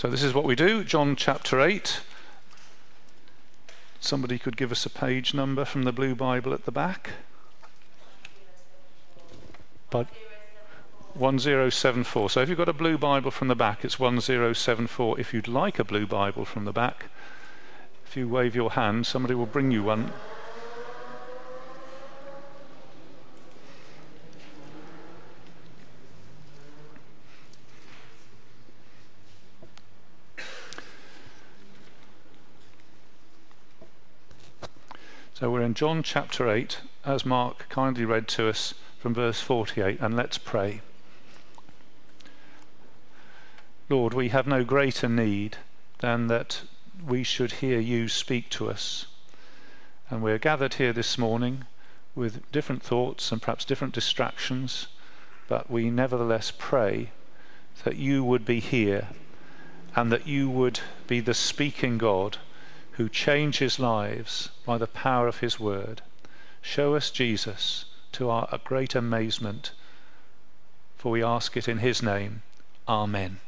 So, this is what we do John chapter 8. Somebody could give us a page number from the Blue Bible at the back. But 1074. So if you've got a blue Bible from the back, it's 1074. If you'd like a blue Bible from the back, if you wave your hand, somebody will bring you one. In John chapter 8, as Mark kindly read to us from verse 48, and let's pray. Lord, we have no greater need than that we should hear you speak to us. And we're gathered here this morning with different thoughts and perhaps different distractions, but we nevertheless pray that you would be here and that you would be the speaking God who changes lives by the power of his word. Show us Jesus to our great amazement, for we ask it in his name. Amen.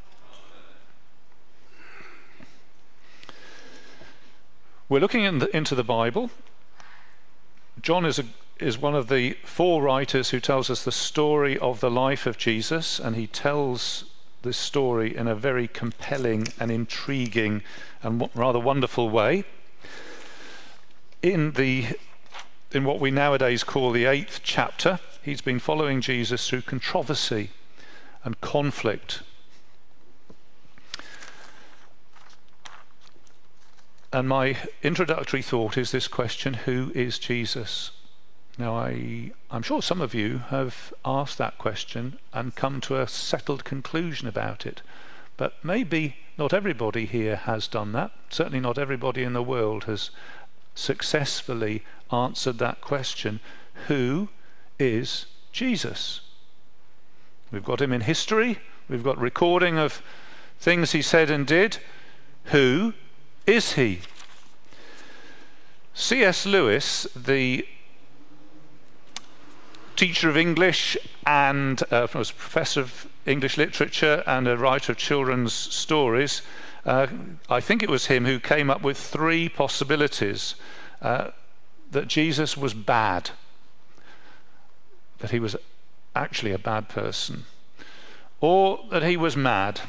We're looking in the, into the Bible. John is, a, is one of the four writers who tells us the story of the life of Jesus, and he tells this story in a very compelling and intriguing and rather wonderful way. In the in what we nowadays call the eighth chapter, he's been following Jesus through controversy and conflict. And my introductory thought is this question Who is Jesus? Now, I, I'm sure some of you have asked that question and come to a settled conclusion about it. But maybe not everybody here has done that. Certainly, not everybody in the world has successfully answered that question Who is Jesus? We've got him in history, we've got recording of things he said and did. Who is he? C.S. Lewis, the teacher of English and uh, was a professor of English literature and a writer of children's stories. Uh, I think it was him who came up with three possibilities uh, that Jesus was bad, that he was actually a bad person, or that he was mad,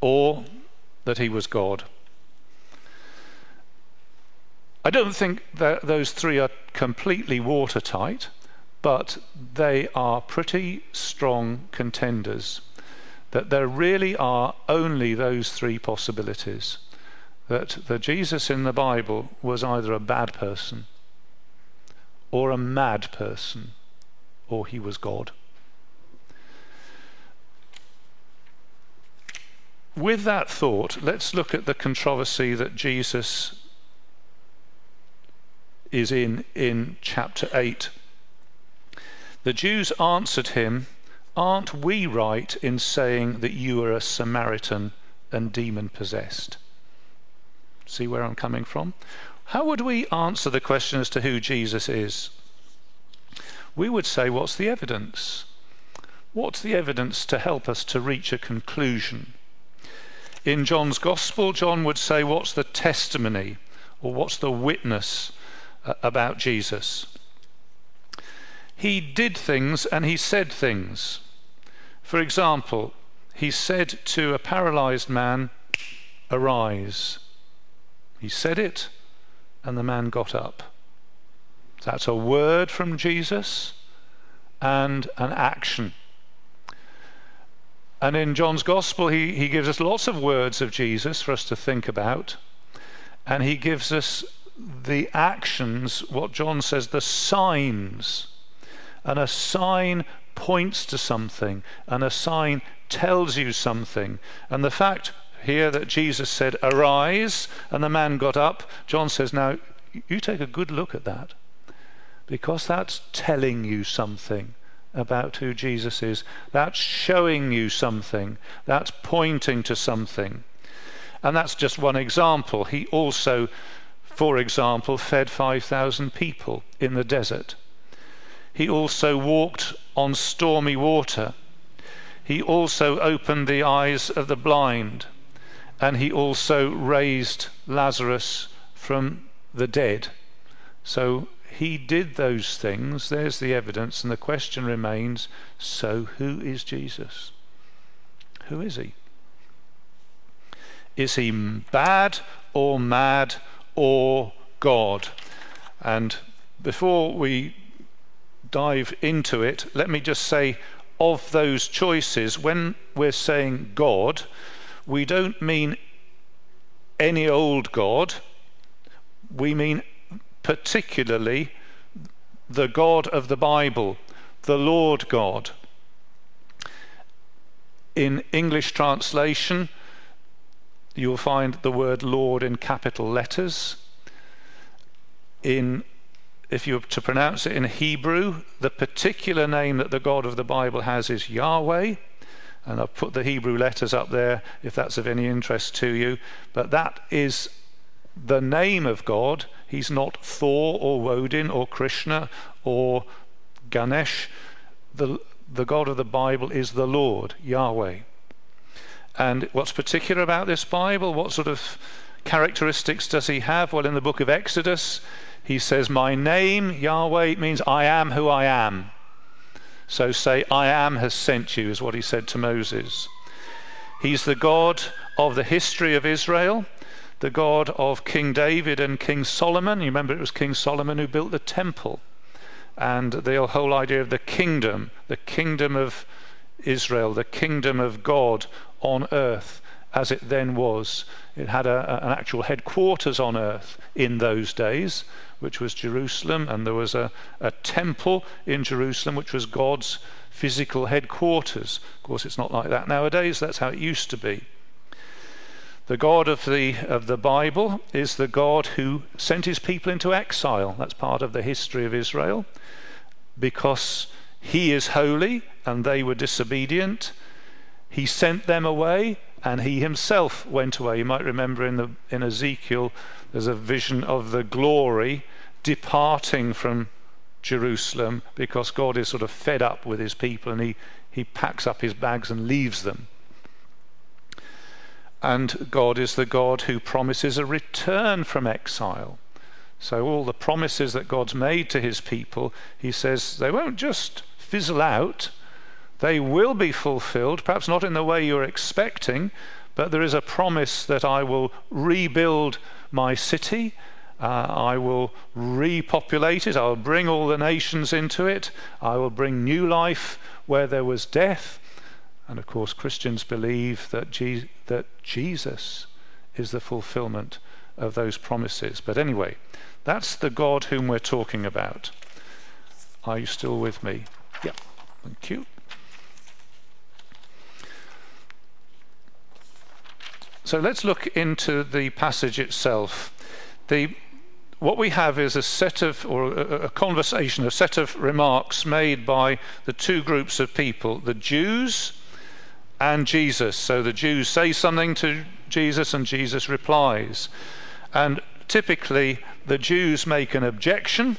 or that he was God. I don't think that those three are completely watertight, but they are pretty strong contenders. That there really are only those three possibilities. That the Jesus in the Bible was either a bad person, or a mad person, or he was God. With that thought, let's look at the controversy that Jesus is in in chapter 8. The Jews answered him, Aren't we right in saying that you are a Samaritan and demon possessed? See where I'm coming from? How would we answer the question as to who Jesus is? We would say, What's the evidence? What's the evidence to help us to reach a conclusion? In John's Gospel, John would say, What's the testimony or what's the witness about Jesus. He did things and he said things. For example, he said to a paralyzed man, Arise. He said it, and the man got up. That's a word from Jesus and an action. And in John's Gospel, he, he gives us lots of words of Jesus for us to think about. And he gives us the actions, what John says, the signs. And a sign points to something, and a sign tells you something. And the fact here that Jesus said, Arise, and the man got up, John says, Now, you take a good look at that, because that's telling you something about who Jesus is. That's showing you something. That's pointing to something. And that's just one example. He also for example, fed 5,000 people in the desert. He also walked on stormy water. he also opened the eyes of the blind, and he also raised Lazarus from the dead. So he did those things. There's the evidence, and the question remains so who is Jesus? Who is he? Is he bad or mad or God? And before we dive into it, let me just say of those choices, when we're saying God, we don't mean any old God, we mean particularly the God of the Bible, the Lord God. In English translation, you'll find the word Lord in capital letters. In if you were to pronounce it in Hebrew, the particular name that the God of the Bible has is Yahweh. And I've put the Hebrew letters up there if that's of any interest to you. But that is the name of God. He's not Thor or Woden or Krishna or Ganesh. The, the God of the Bible is the Lord, Yahweh. And what's particular about this Bible? What sort of characteristics does he have? Well, in the book of Exodus, he says, My name, Yahweh, means I am who I am. So say, I am has sent you, is what he said to Moses. He's the God of the history of Israel, the God of King David and King Solomon. You remember it was King Solomon who built the temple. And the whole idea of the kingdom, the kingdom of Israel, the kingdom of God on earth as it then was. It had a, an actual headquarters on earth in those days, which was Jerusalem, and there was a, a temple in Jerusalem, which was God's physical headquarters. Of course, it's not like that nowadays, that's how it used to be. The God of the, of the Bible is the God who sent his people into exile. That's part of the history of Israel. Because he is holy and they were disobedient, he sent them away and he himself went away. You might remember in, the, in Ezekiel, there's a vision of the glory departing from Jerusalem because God is sort of fed up with his people and he, he packs up his bags and leaves them. And God is the God who promises a return from exile. So, all the promises that God's made to his people, he says they won't just fizzle out, they will be fulfilled, perhaps not in the way you're expecting, but there is a promise that I will rebuild my city. Uh, I will repopulate it. I will bring all the nations into it. I will bring new life where there was death. And of course, Christians believe that, Je- that Jesus is the fulfillment of those promises. But anyway, that's the God whom we're talking about. Are you still with me? Yeah. Thank you. So let's look into the passage itself. The, what we have is a set of, or a, a conversation, a set of remarks made by the two groups of people, the Jews and Jesus. So the Jews say something to Jesus and Jesus replies. And typically the Jews make an objection,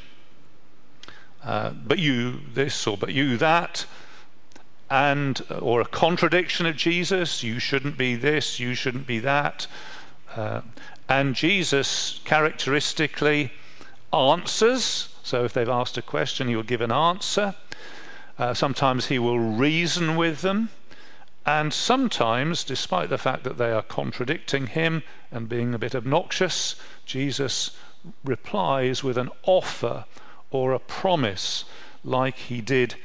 uh, but you this or but you that and or a contradiction of Jesus. You shouldn't be this. You shouldn't be that. Uh, and Jesus characteristically answers. So if they've asked a question, he will give an answer. Uh, sometimes he will reason with them. And sometimes, despite the fact that they are contradicting him and being a bit obnoxious, Jesus replies with an offer or a promise, like he did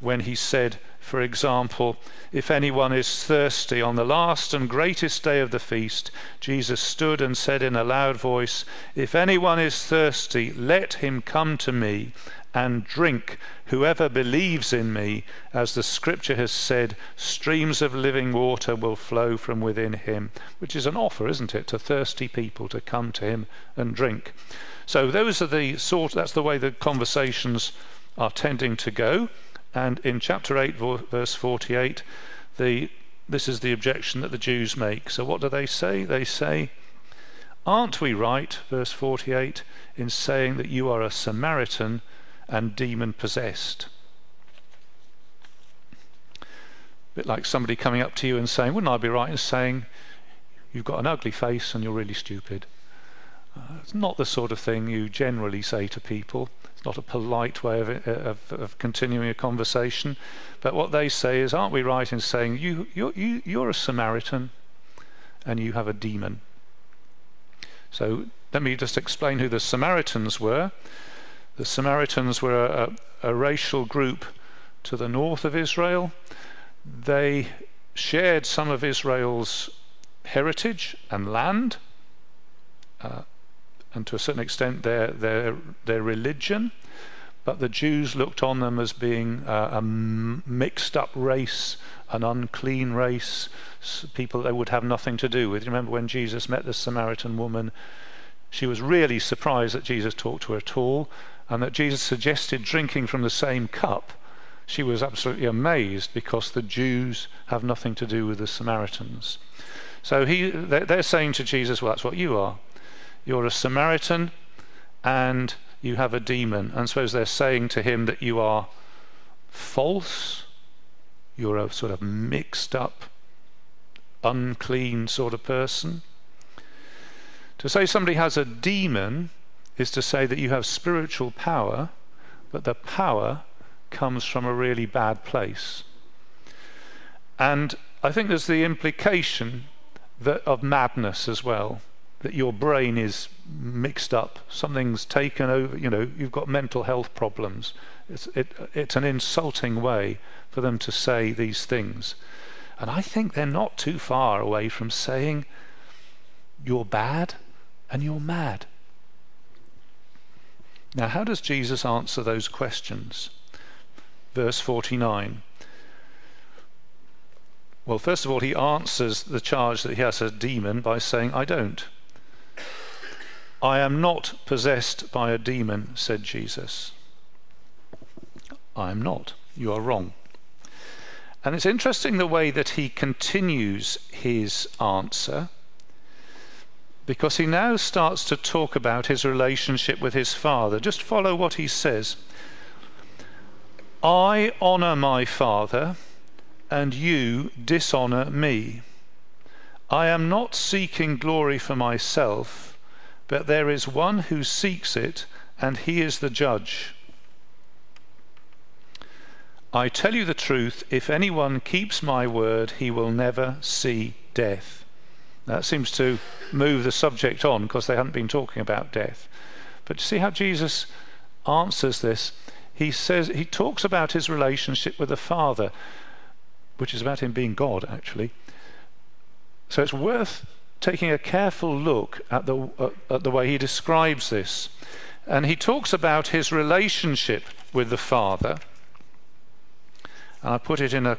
when he said, for example, if anyone is thirsty, on the last and greatest day of the feast, Jesus stood and said in a loud voice, If anyone is thirsty, let him come to me and drink. Whoever believes in me, as the scripture has said, streams of living water will flow from within him. Which is an offer, isn't it, to thirsty people to come to him and drink. So those are the sort that's the way the conversations are tending to go. And in chapter 8, verse 48, the, this is the objection that the Jews make. So what do they say? They say, Aren't we right, verse 48, in saying that you are a Samaritan and demon possessed? A bit like somebody coming up to you and saying, Wouldn't I be right in saying, You've got an ugly face and you're really stupid? Uh, it's not the sort of thing you generally say to people. Not a polite way of, of, of continuing a conversation. But what they say is, Aren't we right in saying, you, you're, you, you're a Samaritan and you have a demon? So let me just explain who the Samaritans were. The Samaritans were a, a, a racial group to the north of Israel. They shared some of Israel's heritage and land, uh, and to a certain extent their, their, their religion. But the Jews looked on them as being uh, a mixed up race, an unclean race, people they would have nothing to do with. Remember when Jesus met the Samaritan woman? She was really surprised that Jesus talked to her at all, and that Jesus suggested drinking from the same cup. She was absolutely amazed because the Jews have nothing to do with the Samaritans. So he, they're saying to Jesus, Well, that's what you are. You're a Samaritan and you have a demon. And suppose they're saying to him that you are false, you're a sort of mixed up, unclean sort of person. To say somebody has a demon is to say that you have spiritual power, but the power comes from a really bad place. And I think there's the implication that, of madness as well. That your brain is mixed up, something's taken over, you know, you've got mental health problems. It's, it, it's an insulting way for them to say these things. And I think they're not too far away from saying, you're bad and you're mad. Now, how does Jesus answer those questions? Verse 49. Well, first of all, he answers the charge that he has a demon by saying, I don't. I am not possessed by a demon, said Jesus. I am not. You are wrong. And it's interesting the way that he continues his answer because he now starts to talk about his relationship with his father. Just follow what he says. I honour my father and you dishonor me. I am not seeking glory for myself, but there is one who seeks it, and he is the judge. I tell you the truth, if anyone keeps my word, he will never see death. That seems to move the subject on because they hadn't been talking about death. But see how Jesus answers this? He says he talks about his relationship with the Father which is about him being God, actually. So it's worth taking a careful look at the, uh, at the way he describes this. And he talks about his relationship with the Father. And I put it in a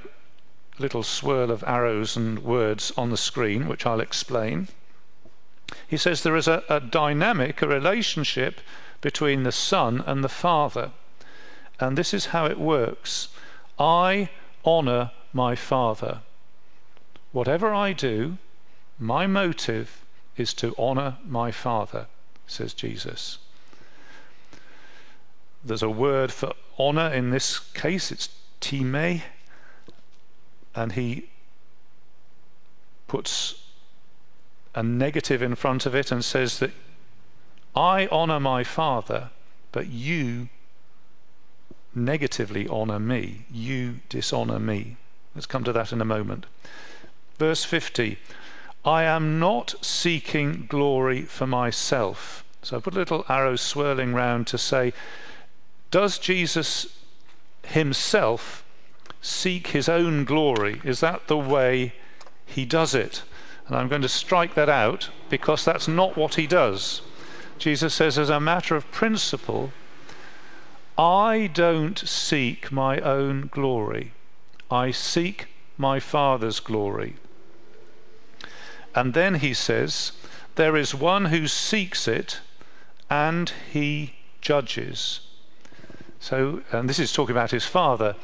little swirl of arrows and words on the screen, which I'll explain. He says there is a, a dynamic, a relationship between the Son and the Father. And this is how it works I honor my Father. Whatever I do, my motive is to honor my Father, says Jesus. There's a word for honor in this case, it's time, and he puts a negative in front of it and says that I honor my Father, but you negatively honor me, you dishonor me. Let's come to that in a moment. Verse 50 I am not seeking glory for myself. So I put a little arrow swirling round to say, does Jesus himself seek his own glory? Is that the way he does it? And I'm going to strike that out because that's not what he does. Jesus says, as a matter of principle, I don't seek my own glory. I seek my Father's glory. And then he says, There is one who seeks it and he judges. So, and this is talking about his Father.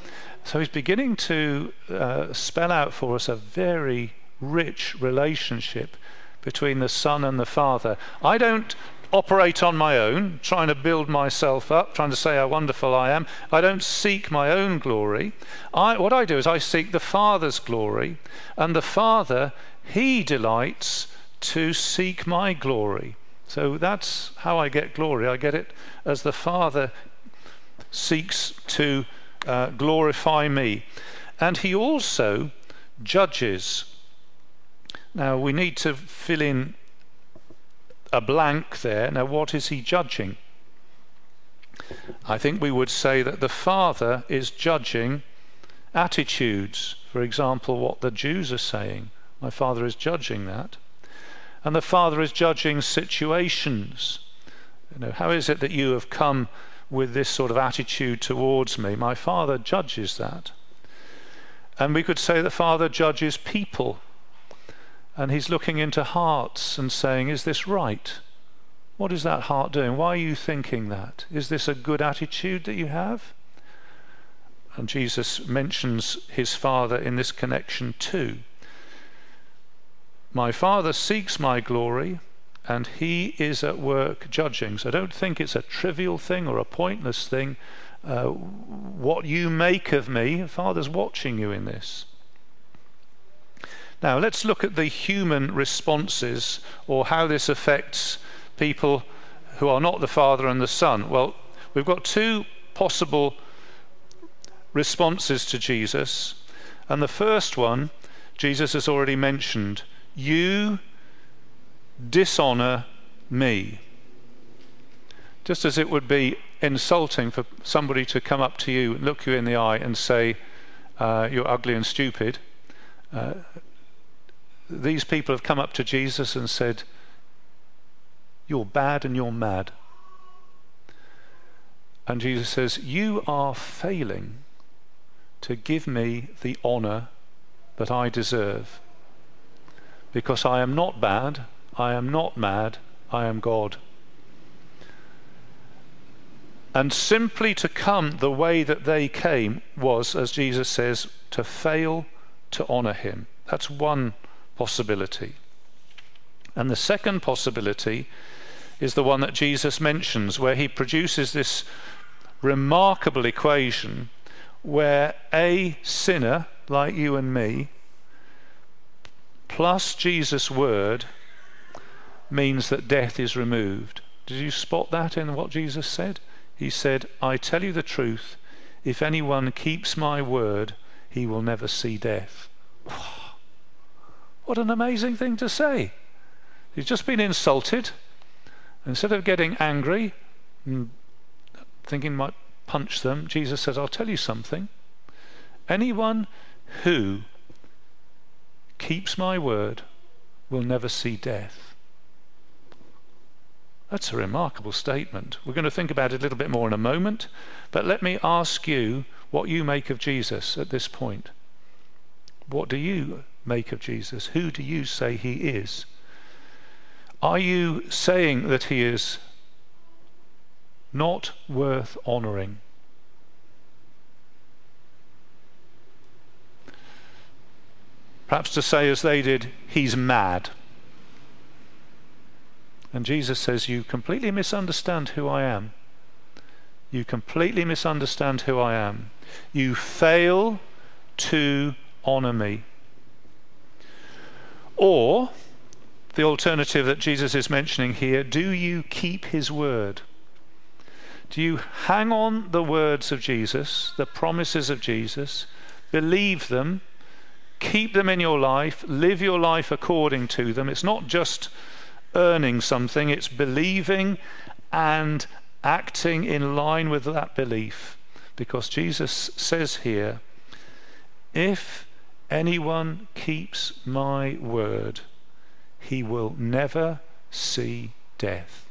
So he's beginning to uh, spell out for us a very rich relationship between the Son and the Father. I don't operate on my own, trying to build myself up, trying to say how wonderful I am. I don't seek my own glory. I, what I do is I seek the Father's glory, and the Father, He delights to seek my glory. So that's how I get glory. I get it as the Father seeks to uh, glorify me. And He also judges. Now we need to fill in a blank there. Now, what is he judging? I think we would say that the Father is judging attitudes. For example, what the Jews are saying. My Father is judging that. And the Father is judging situations. You know, how is it that you have come with this sort of attitude towards me? My Father judges that. And we could say the Father judges people and he's looking into hearts and saying, Is this right? What is that heart doing? Why are you thinking that? Is this a good attitude that you have? And Jesus mentions his Father in this connection too. My Father seeks my glory, and he is at work judging. So don't think it's a trivial thing or a pointless thing. Uh, what you make of me, Father's watching you in this. Now, let's look at the human responses or how this affects people who are not the Father and the Son. Well, we've got two possible responses to Jesus. And the first one, Jesus has already mentioned You dishonor me. Just as it would be insulting for somebody to come up to you, look you in the eye, and say, uh, You're ugly and stupid. Uh, these people have come up to Jesus and said, You're bad and you're mad. And Jesus says, You are failing to give me the honor that I deserve. Because I am not bad, I am not mad, I am God. And simply to come the way that they came was, as Jesus says, to fail to honor him. That's one possibility. And the second possibility is the one that Jesus mentions, where he produces this remarkable equation where a sinner like you and me plus Jesus' word means that death is removed. Did you spot that in what Jesus said? He said, I tell you the truth, if anyone keeps my word, he will never see death. What an amazing thing to say. He's just been insulted. Instead of getting angry and thinking might punch them, Jesus says, I'll tell you something. Anyone who keeps my word will never see death. That's a remarkable statement. We're going to think about it a little bit more in a moment, but let me ask you what you make of Jesus at this point. What do you make of Jesus? Who do you say he is? Are you saying that he is not worth honouring? Perhaps to say, as they did, he's mad. And Jesus says, You completely misunderstand who I am. You completely misunderstand who I am. You fail to honour me. Or, the alternative that Jesus is mentioning here do you keep his word? Do you hang on the words of Jesus, the promises of Jesus, believe them, keep them in your life, live your life according to them? It's not just earning something, it's believing and acting in line with that belief. Because Jesus says here, if anyone keeps my word, he will never see death.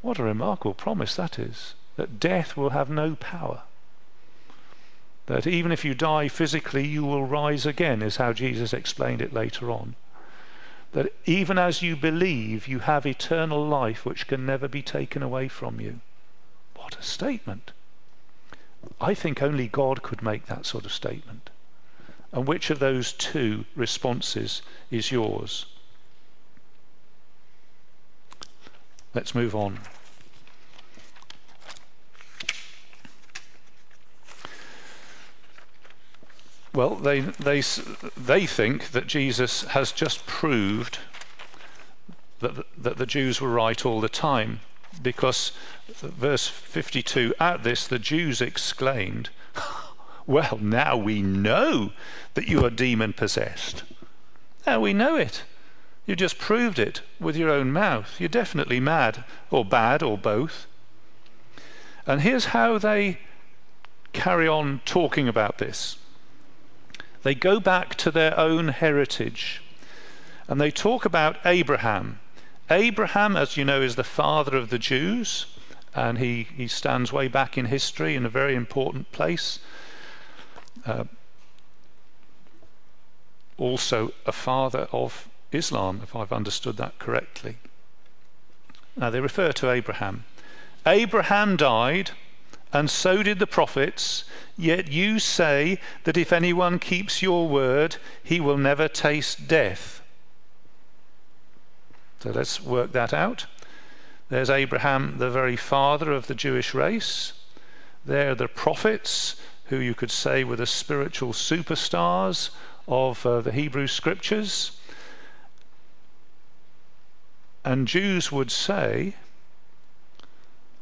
What a remarkable promise that is, that death will have no power. That even if you die physically, you will rise again, is how Jesus explained it later on. That even as you believe, you have eternal life which can never be taken away from you. What a statement! I think only God could make that sort of statement. And which of those two responses is yours? Let's move on. Well, they, they, they think that Jesus has just proved that, that the Jews were right all the time. Because verse 52, at this the Jews exclaimed, Well, now we know that you are demon possessed. Now we know it. You just proved it with your own mouth. You're definitely mad, or bad, or both. And here's how they carry on talking about this. They go back to their own heritage and they talk about Abraham. Abraham, as you know, is the father of the Jews, and he, he stands way back in history in a very important place. Uh, also, a father of Islam, if I've understood that correctly. Now, they refer to Abraham. Abraham died, and so did the prophets, yet you say that if anyone keeps your word, he will never taste death. So let's work that out. There's Abraham, the very father of the Jewish race. There are the prophets, who you could say were the spiritual superstars of uh, the Hebrew scriptures. And Jews would say,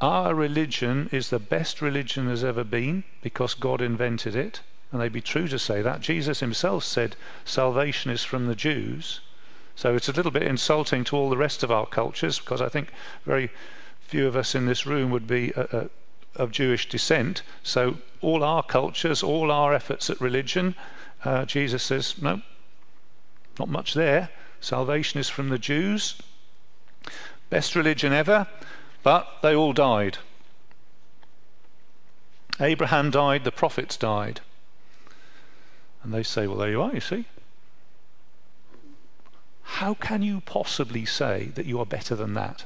Our religion is the best religion there's ever been because God invented it. And they'd be true to say that. Jesus himself said, Salvation is from the Jews. So it's a little bit insulting to all the rest of our cultures because I think very few of us in this room would be uh, uh, of Jewish descent. So all our cultures, all our efforts at religion, uh, Jesus says, no, not much there. Salvation is from the Jews. Best religion ever, but they all died. Abraham died, the prophets died. And they say, well, there you are, you see. How can you possibly say that you are better than that?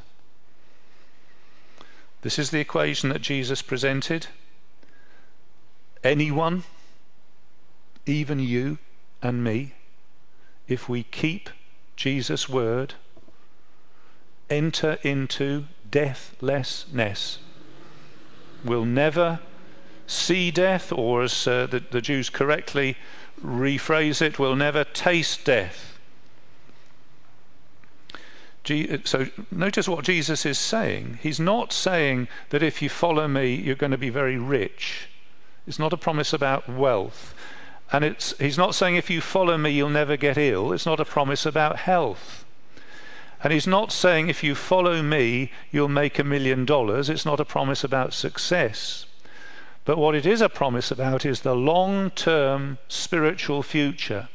This is the equation that Jesus presented. Anyone, even you and me, if we keep Jesus' word, enter into deathlessness, We'll never see death, or as uh, the, the Jews correctly rephrase it, we'll never taste death so notice what Jesus is saying. He's not saying that if you follow me, you're going to be very rich. It's not a promise about wealth. And it's, he's not saying if you follow me, you'll never get ill. It's not a promise about health. And he's not saying if you follow me, you'll make a million dollars. It's not a promise about success. But what it is a promise about is the long term spiritual future.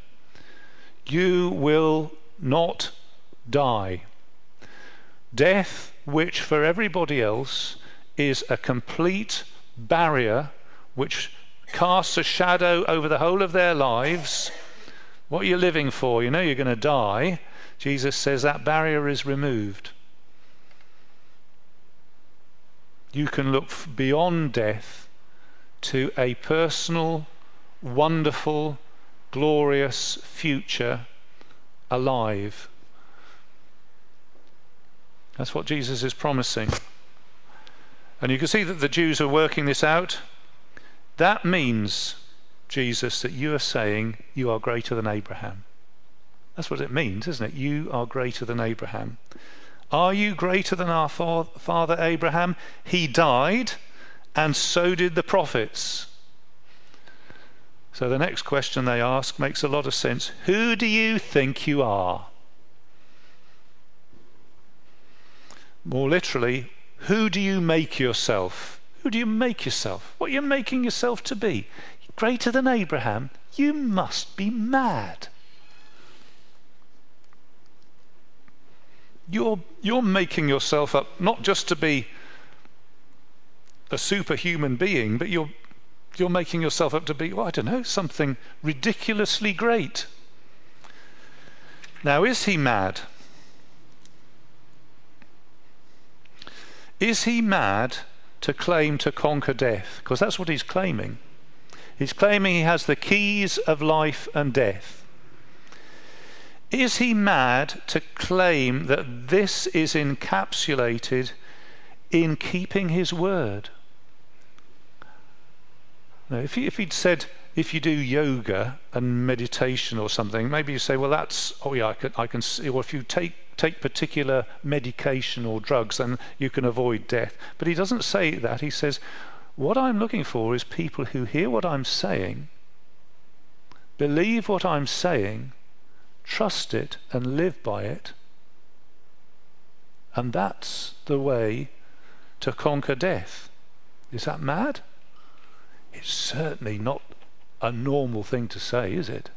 You will not die. Death, which for everybody else is a complete barrier which casts a shadow over the whole of their lives. What are you living for? You know you're going to die. Jesus says that barrier is removed. You can look beyond death to a personal, wonderful, glorious future alive that's what Jesus is promising. And you can see that the Jews are working this out. That means, Jesus, that you are saying you are greater than Abraham. That's what it means, isn't it? You are greater than Abraham. Are you greater than our father Abraham? He died, and so did the prophets. So the next question they ask makes a lot of sense. Who do you think you are? More literally, who do you make yourself? Who do you make yourself? What are you're making yourself to be? Greater than Abraham? You must be mad. You're, you're making yourself up not just to be a superhuman being, but you're, you're making yourself up to be, well, I don't know, something ridiculously great. Now, is he mad? Is he mad to claim to conquer death? Because that's what he's claiming. He's claiming he has the keys of life and death. Is he mad to claim that this is encapsulated in keeping his word? Now, if, he, if he'd said, if you do yoga and meditation or something, maybe you say, well, that's, oh yeah, I can, I can see, or if you take, take particular medication or drugs, then you can avoid death. But he doesn't say that. He says, what I'm looking for is people who hear what I'm saying, believe what I'm saying, trust it, and live by it. And that's the way to conquer death. Is that mad? It's certainly not a normal thing to say, is it?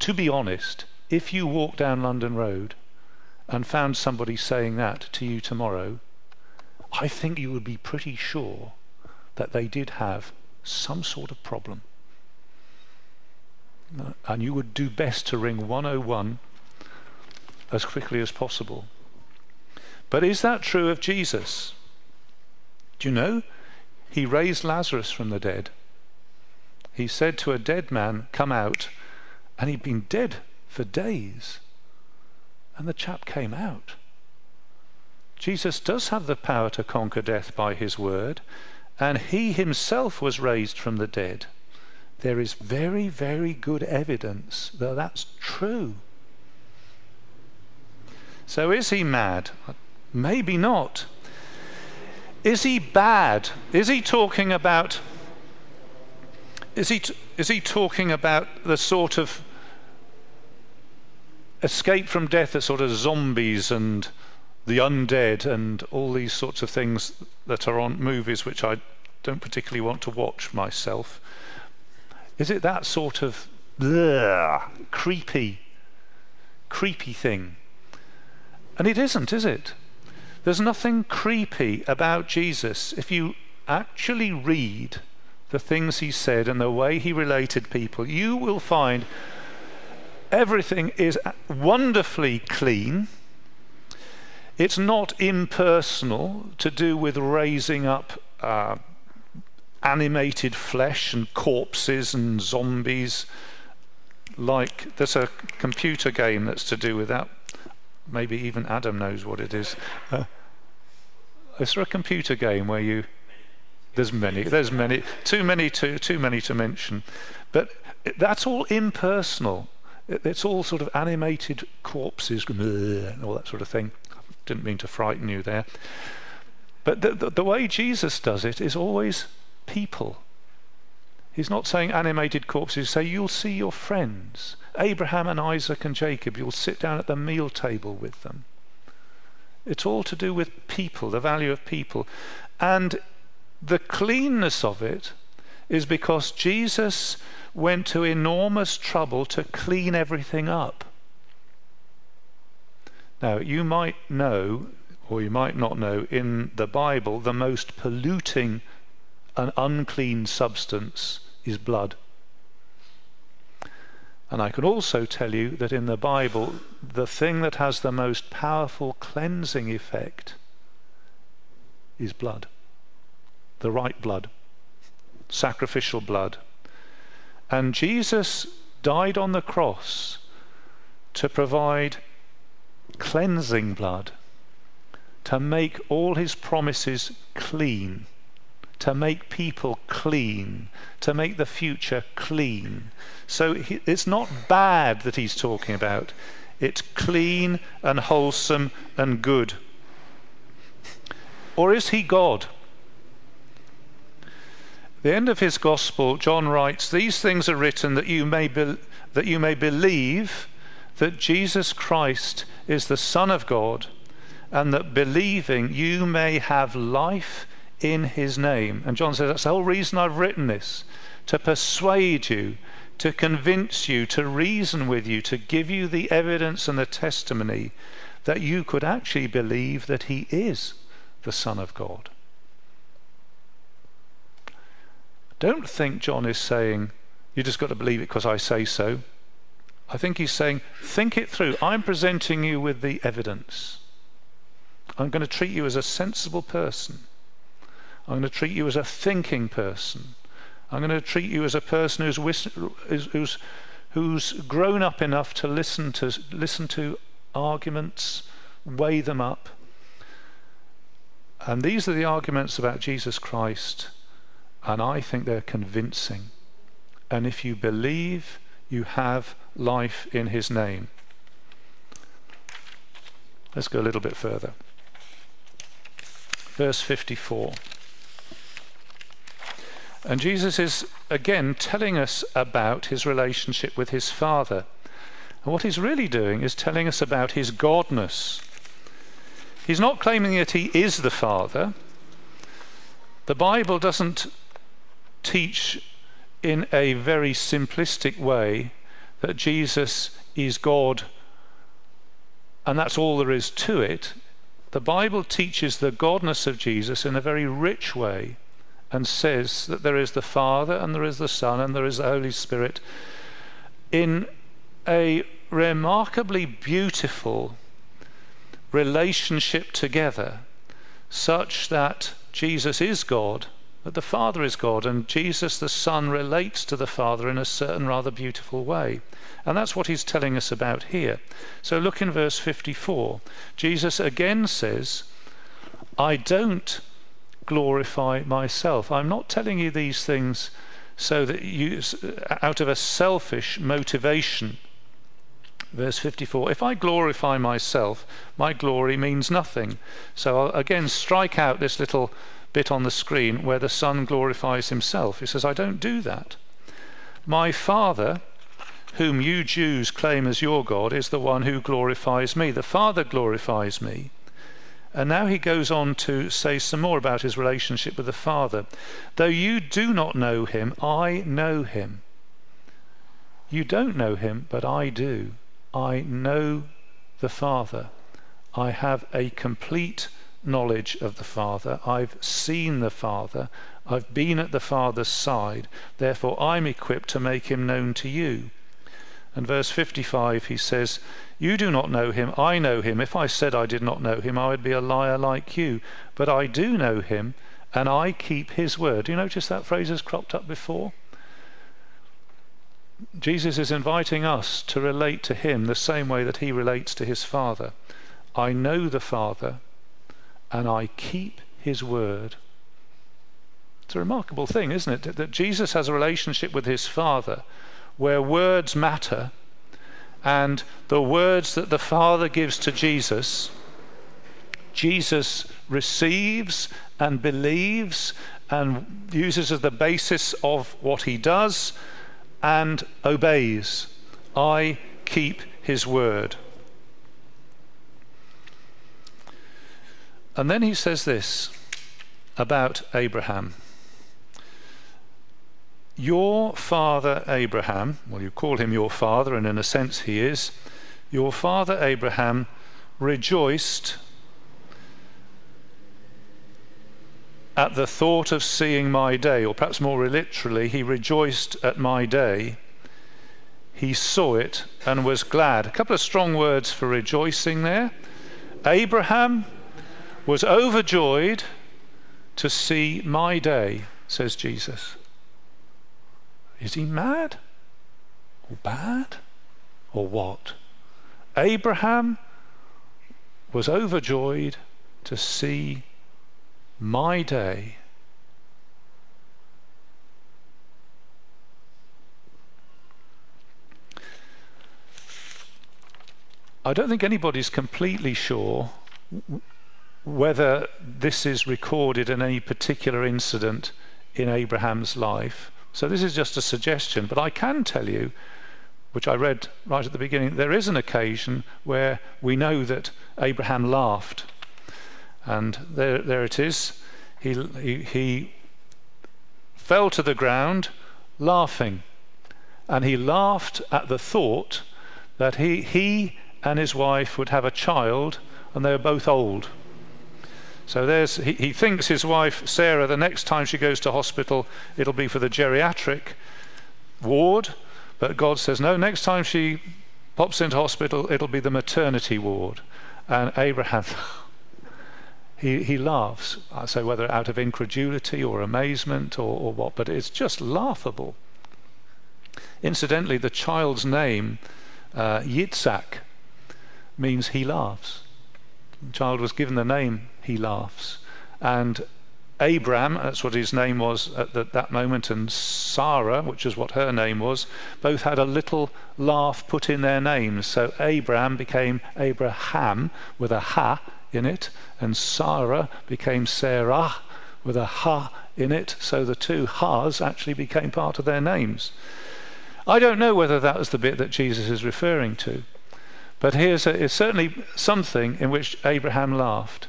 To be honest, if you walk down London Road and found somebody saying that to you tomorrow, I think you would be pretty sure that they did have some sort of problem. And you would do best to ring 101 as quickly as possible. But is that true of Jesus? Do you know? He raised Lazarus from the dead. He said to a dead man, Come out. And he'd been dead for days. And the chap came out. Jesus does have the power to conquer death by his word, and he himself was raised from the dead. There is very, very good evidence that that's true. So is he mad? Maybe not. Is he bad? Is he talking about is he is he talking about the sort of escape from death, the sort of zombies and the undead and all these sorts of things that are on movies which I don't particularly want to watch myself? Is it that sort of creepy, creepy thing? And it isn't, is it? There's nothing creepy about Jesus if you actually read the things he said and the way he related people. You will find everything is wonderfully clean. It's not impersonal to do with raising up uh, animated flesh and corpses and zombies. Like there's a computer game that's to do with that maybe even Adam knows what it is. Uh, is there a computer game where you? There's many. There's many. Too many to too many to mention. But that's all impersonal. It's all sort of animated corpses and all that sort of thing. Didn't mean to frighten you there. But the, the, the way Jesus does it is always people. He's not saying animated corpses. Say you'll see your friends. Abraham and Isaac and Jacob, you'll sit down at the meal table with them. It's all to do with people, the value of people. And the cleanness of it is because Jesus went to enormous trouble to clean everything up. Now, you might know, or you might not know, in the Bible, the most polluting and unclean substance is blood. And I can also tell you that in the Bible, the thing that has the most powerful cleansing effect is blood. The right blood, sacrificial blood. And Jesus died on the cross to provide cleansing blood, to make all his promises clean to make people clean, to make the future clean. So he, it's not bad that he's talking about, it's clean and wholesome and good. Or is he God? The end of his gospel, John writes, These things are written that you may, be, that you may believe that Jesus Christ is the Son of God, and that believing you may have life in his name. And John says, That's the whole reason I've written this to persuade you, to convince you, to reason with you, to give you the evidence and the testimony that you could actually believe that he is the Son of God. Don't think John is saying, You just got to believe it because I say so. I think he's saying, Think it through. I'm presenting you with the evidence. I'm going to treat you as a sensible person. I'm going to treat you as a thinking person. I'm going to treat you as a person who's, who's, who's, grown up enough to listen to listen to arguments, weigh them up. And these are the arguments about Jesus Christ, and I think they're convincing. And if you believe, you have life in his name. Let's go a little bit further. Verse 54. And Jesus is again telling us about his relationship with his Father. And what he's really doing is telling us about his godness. He's not claiming that he is the Father. The Bible doesn't teach in a very simplistic way that Jesus is God and that's all there is to it. The Bible teaches the godness of Jesus in a very rich way and says that there is the Father and there is the Son and there is the Holy Spirit in a remarkably beautiful relationship together, such that Jesus is God, that the Father is God, and Jesus the Son relates to the Father in a certain rather beautiful way. And that's what he's telling us about here. So look in verse 54. Jesus again says, I don't glorify myself. I'm not telling you these things so that you, out of a selfish motivation. Verse 54 If I glorify myself, my glory means nothing. So I'll again strike out this little bit on the screen where the Son glorifies himself. He says, I don't do that. My Father, whom you Jews claim as your God, is the one who glorifies me. The Father glorifies me. And now he goes on to say some more about his relationship with the Father. Though you do not know him, I know him. You don't know him, but I do. I know the Father. I have a complete knowledge of the Father. I've seen the Father. I've been at the Father's side. Therefore, I'm equipped to make him known to you. And verse 55, he says, You do not know him, I know him. If I said I did not know him, I would be a liar like you. But I do know him, and I keep his word. Do you notice that phrase has cropped up before? Jesus is inviting us to relate to him the same way that he relates to his Father. I know the Father, and I keep his word. It's a remarkable thing, isn't it? That Jesus has a relationship with his Father where words matter and the words that the Father gives to Jesus, Jesus receives and believes and uses as the basis of what he does and obeys. I keep his word. And then he says this about Abraham. Your father Abraham, well, you call him your father, and in a sense he is, your father Abraham rejoiced at the thought of seeing my day, or perhaps more literally, he rejoiced at my day. He saw it and was glad. A couple of strong words for rejoicing there. Abraham was overjoyed to see my day, says Jesus. Is he mad? Or bad? Or what? Abraham was overjoyed to see my day. I don't think anybody's completely sure whether this is recorded in any particular incident in Abraham's life. So this is just a suggestion, but I can tell you, which I read right at the beginning, there is an occasion where we know that Abraham laughed. And there, there it is. He, he, he fell to the ground laughing. And he laughed at the thought that he, he and his wife would have a child, and they were both old. So there's, he, he thinks his wife, Sarah, the next time she goes to hospital, it'll be for the geriatric ward. But God says, no, next time she pops into hospital, it'll be the maternity ward. And Abraham, he, he laughs. I say whether out of incredulity or amazement or, or what, but it's just laughable. Incidentally, the child's name, uh, Yitzhak, means he laughs. The child was given the name he laughs. And Abram, that's what his name was at the, that moment, and Sarah, which is what her name was, both had a little laugh put in their names. So Abram became Abraham with a ha in it, and Sarah became Sarah with a ha in it. So the two ha's actually became part of their names. I don't know whether that was the bit that Jesus is referring to, but here's a, certainly something in which Abraham laughed.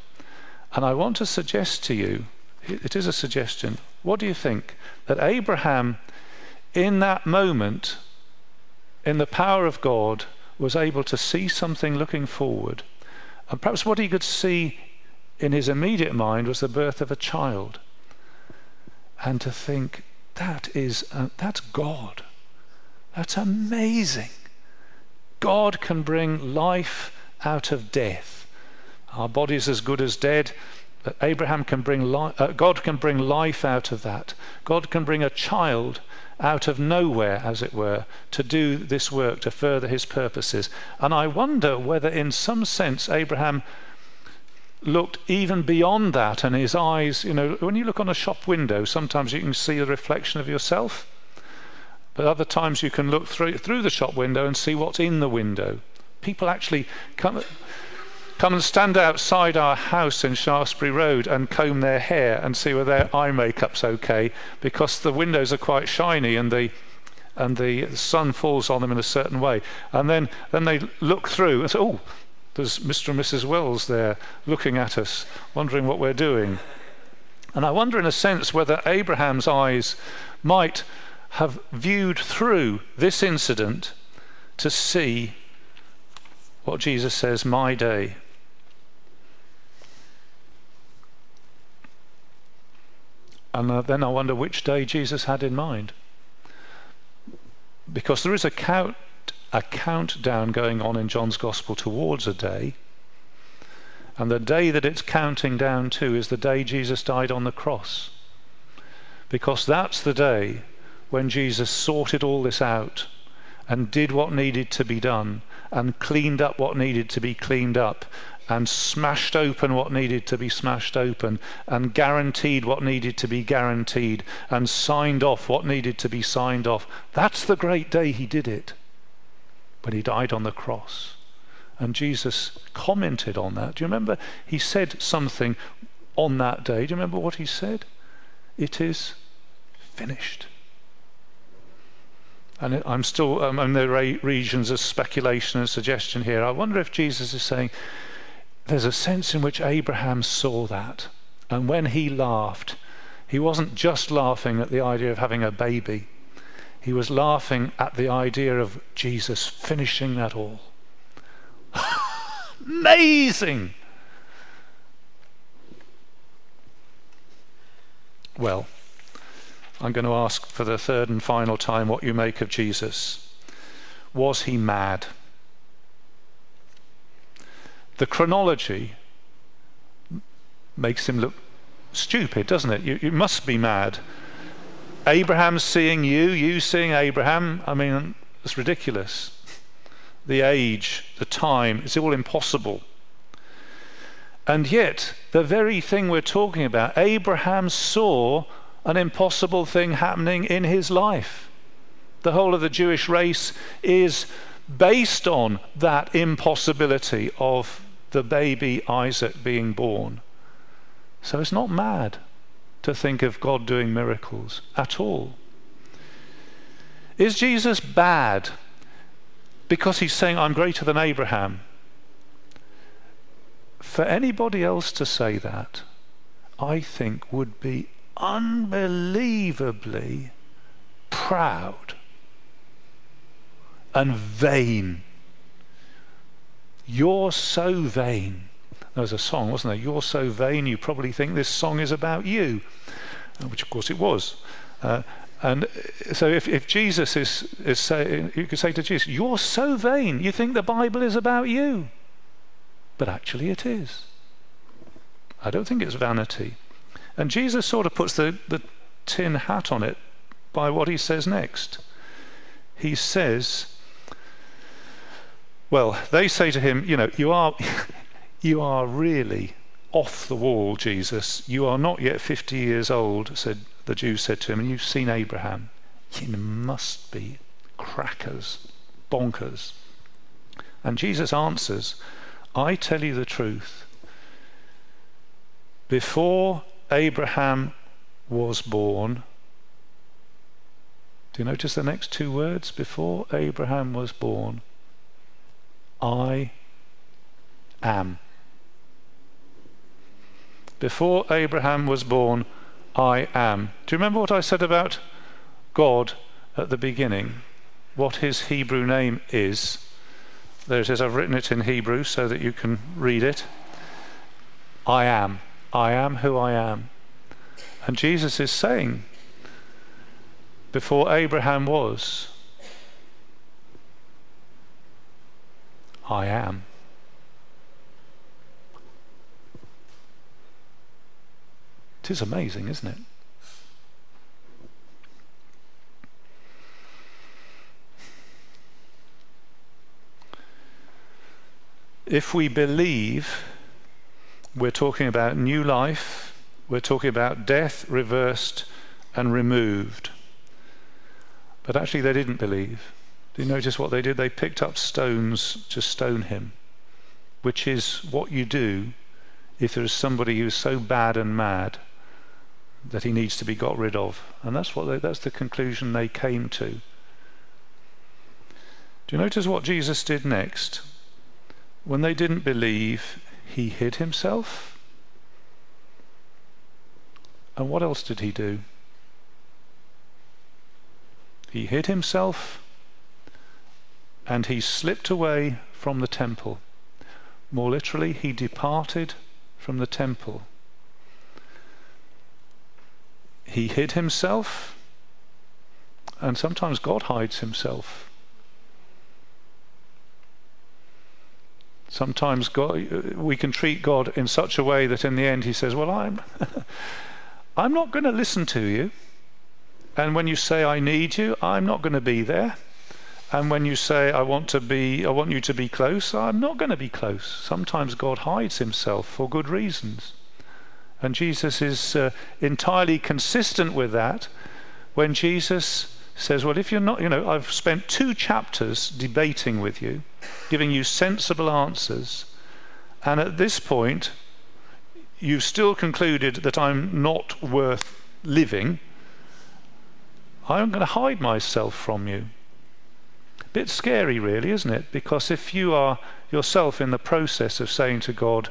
And I want to suggest to you it is a suggestion. What do you think? That Abraham, in that moment, in the power of God, was able to see something looking forward. And perhaps what he could see in his immediate mind was the birth of a child. And to think, that is, uh, that's God. That's amazing. God can bring life out of death. Our body's as good as dead. Abraham can bring li- uh, God can bring life out of that. God can bring a child out of nowhere, as it were, to do this work, to further his purposes. And I wonder whether, in some sense, Abraham looked even beyond that, and his eyes, you know, when you look on a shop window, sometimes you can see the reflection of yourself, but other times you can look through, through the shop window and see what's in the window. People actually come come and stand outside our house in Shaftesbury Road and comb their hair and see whether their eye makeup's okay because the windows are quite shiny and the and the sun falls on them in a certain way. And then, then they look through and say, oh, there's Mr. and Mrs. Wells there looking at us, wondering what we're doing. And I wonder, in a sense, whether Abraham's eyes might have viewed through this incident to see what Jesus says, my day. And uh, then I wonder which day Jesus had in mind. Because there is a count, a countdown going on in John's Gospel towards a day. And the day that it's counting down to is the day Jesus died on the cross. Because that's the day when Jesus sorted all this out and did what needed to be done and cleaned up what needed to be cleaned up and smashed open what needed to be smashed open, and guaranteed what needed to be guaranteed, and signed off what needed to be signed off. That's the great day he did it, when he died on the cross. And Jesus commented on that. Do you remember? He said something on that day. Do you remember what he said? It is finished. And I'm still, um, in the regions of speculation and suggestion here. I wonder if Jesus is saying, there's a sense in which Abraham saw that. And when he laughed, he wasn't just laughing at the idea of having a baby, he was laughing at the idea of Jesus finishing that all. Amazing! Well, I'm going to ask for the third and final time what you make of Jesus. Was he mad? The chronology makes him look stupid, doesn't it? You, you must be mad. Abraham seeing you, you seeing Abraham. I mean, it's ridiculous. The age, the time, it's all impossible. And yet, the very thing we're talking about, Abraham saw an impossible thing happening in his life. The whole of the Jewish race is based on that impossibility of the baby Isaac being born. So it's not mad to think of God doing miracles at all. Is Jesus bad because he's saying, I'm greater than Abraham? For anybody else to say that, I think would be unbelievably proud and vain you're so vain. There was a song, wasn't there? You're so vain, you probably think this song is about you, uh, which of course it was. Uh, and uh, so if, if Jesus is, is saying, you could say to Jesus, You're so vain, you think the Bible is about you. But actually it is. I don't think it's vanity. And Jesus sort of puts the, the tin hat on it by what he says next. he says, well, they say to him, you know, you are, you are really off the wall, Jesus. You are not yet 50 years old, said the Jews said to him, and you've seen Abraham. You must be crackers, bonkers. And Jesus answers, I tell you the truth. Before Abraham was born, do you notice the next two words? Before Abraham was born, I am. Before Abraham was born, I am. Do you remember what I said about God at the beginning? What his Hebrew name is? There it is. I've written it in Hebrew so that you can read it. I am. I am who I am. And Jesus is saying, before Abraham was, I am. It is amazing, isn't it? If we believe, we're talking about new life, we're talking about death reversed and removed. But actually, they didn't believe. Do you notice what they did? They picked up stones to stone him, which is what you do if there is somebody who's so bad and mad that he needs to be got rid of. And that's what they, that's the conclusion they came to. Do you notice what Jesus did next? When they didn't believe, he hid himself. And what else did he do? He hid himself and he slipped away from the temple. More literally, he departed from the temple. He hid himself, and sometimes God hides himself. Sometimes God, we can treat God in such a way that in the end he says, Well, I'm, I'm not going to listen to you. And when you say, I need you, I'm not going to be there. And when you say, I want to be, I want you to be close, I'm not going to be close. Sometimes God hides himself for good reasons. And Jesus is uh, entirely consistent with that when Jesus says, Well, if you're not, you know, I've spent two chapters debating with you, giving you sensible answers, and at this point, you've still concluded that I'm not worth living I'm going to hide myself from you. Bit scary, really, isn't it? Because if you are yourself in the process of saying to God,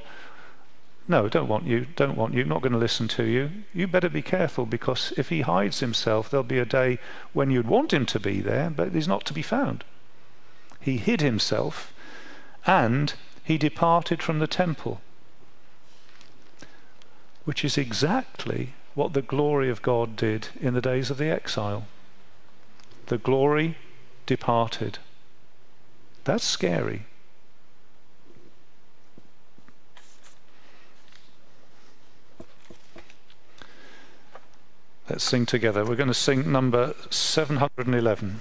no, don't want you, don't want you, not going to listen to you, you better be careful because if he hides himself, there'll be a day when you'd want him to be there, but he's not to be found. He hid himself and he departed from the temple, which is exactly what the glory of God did in the days of the exile. The glory departed. That's scary. Let's sing together. We're going to sing number 711.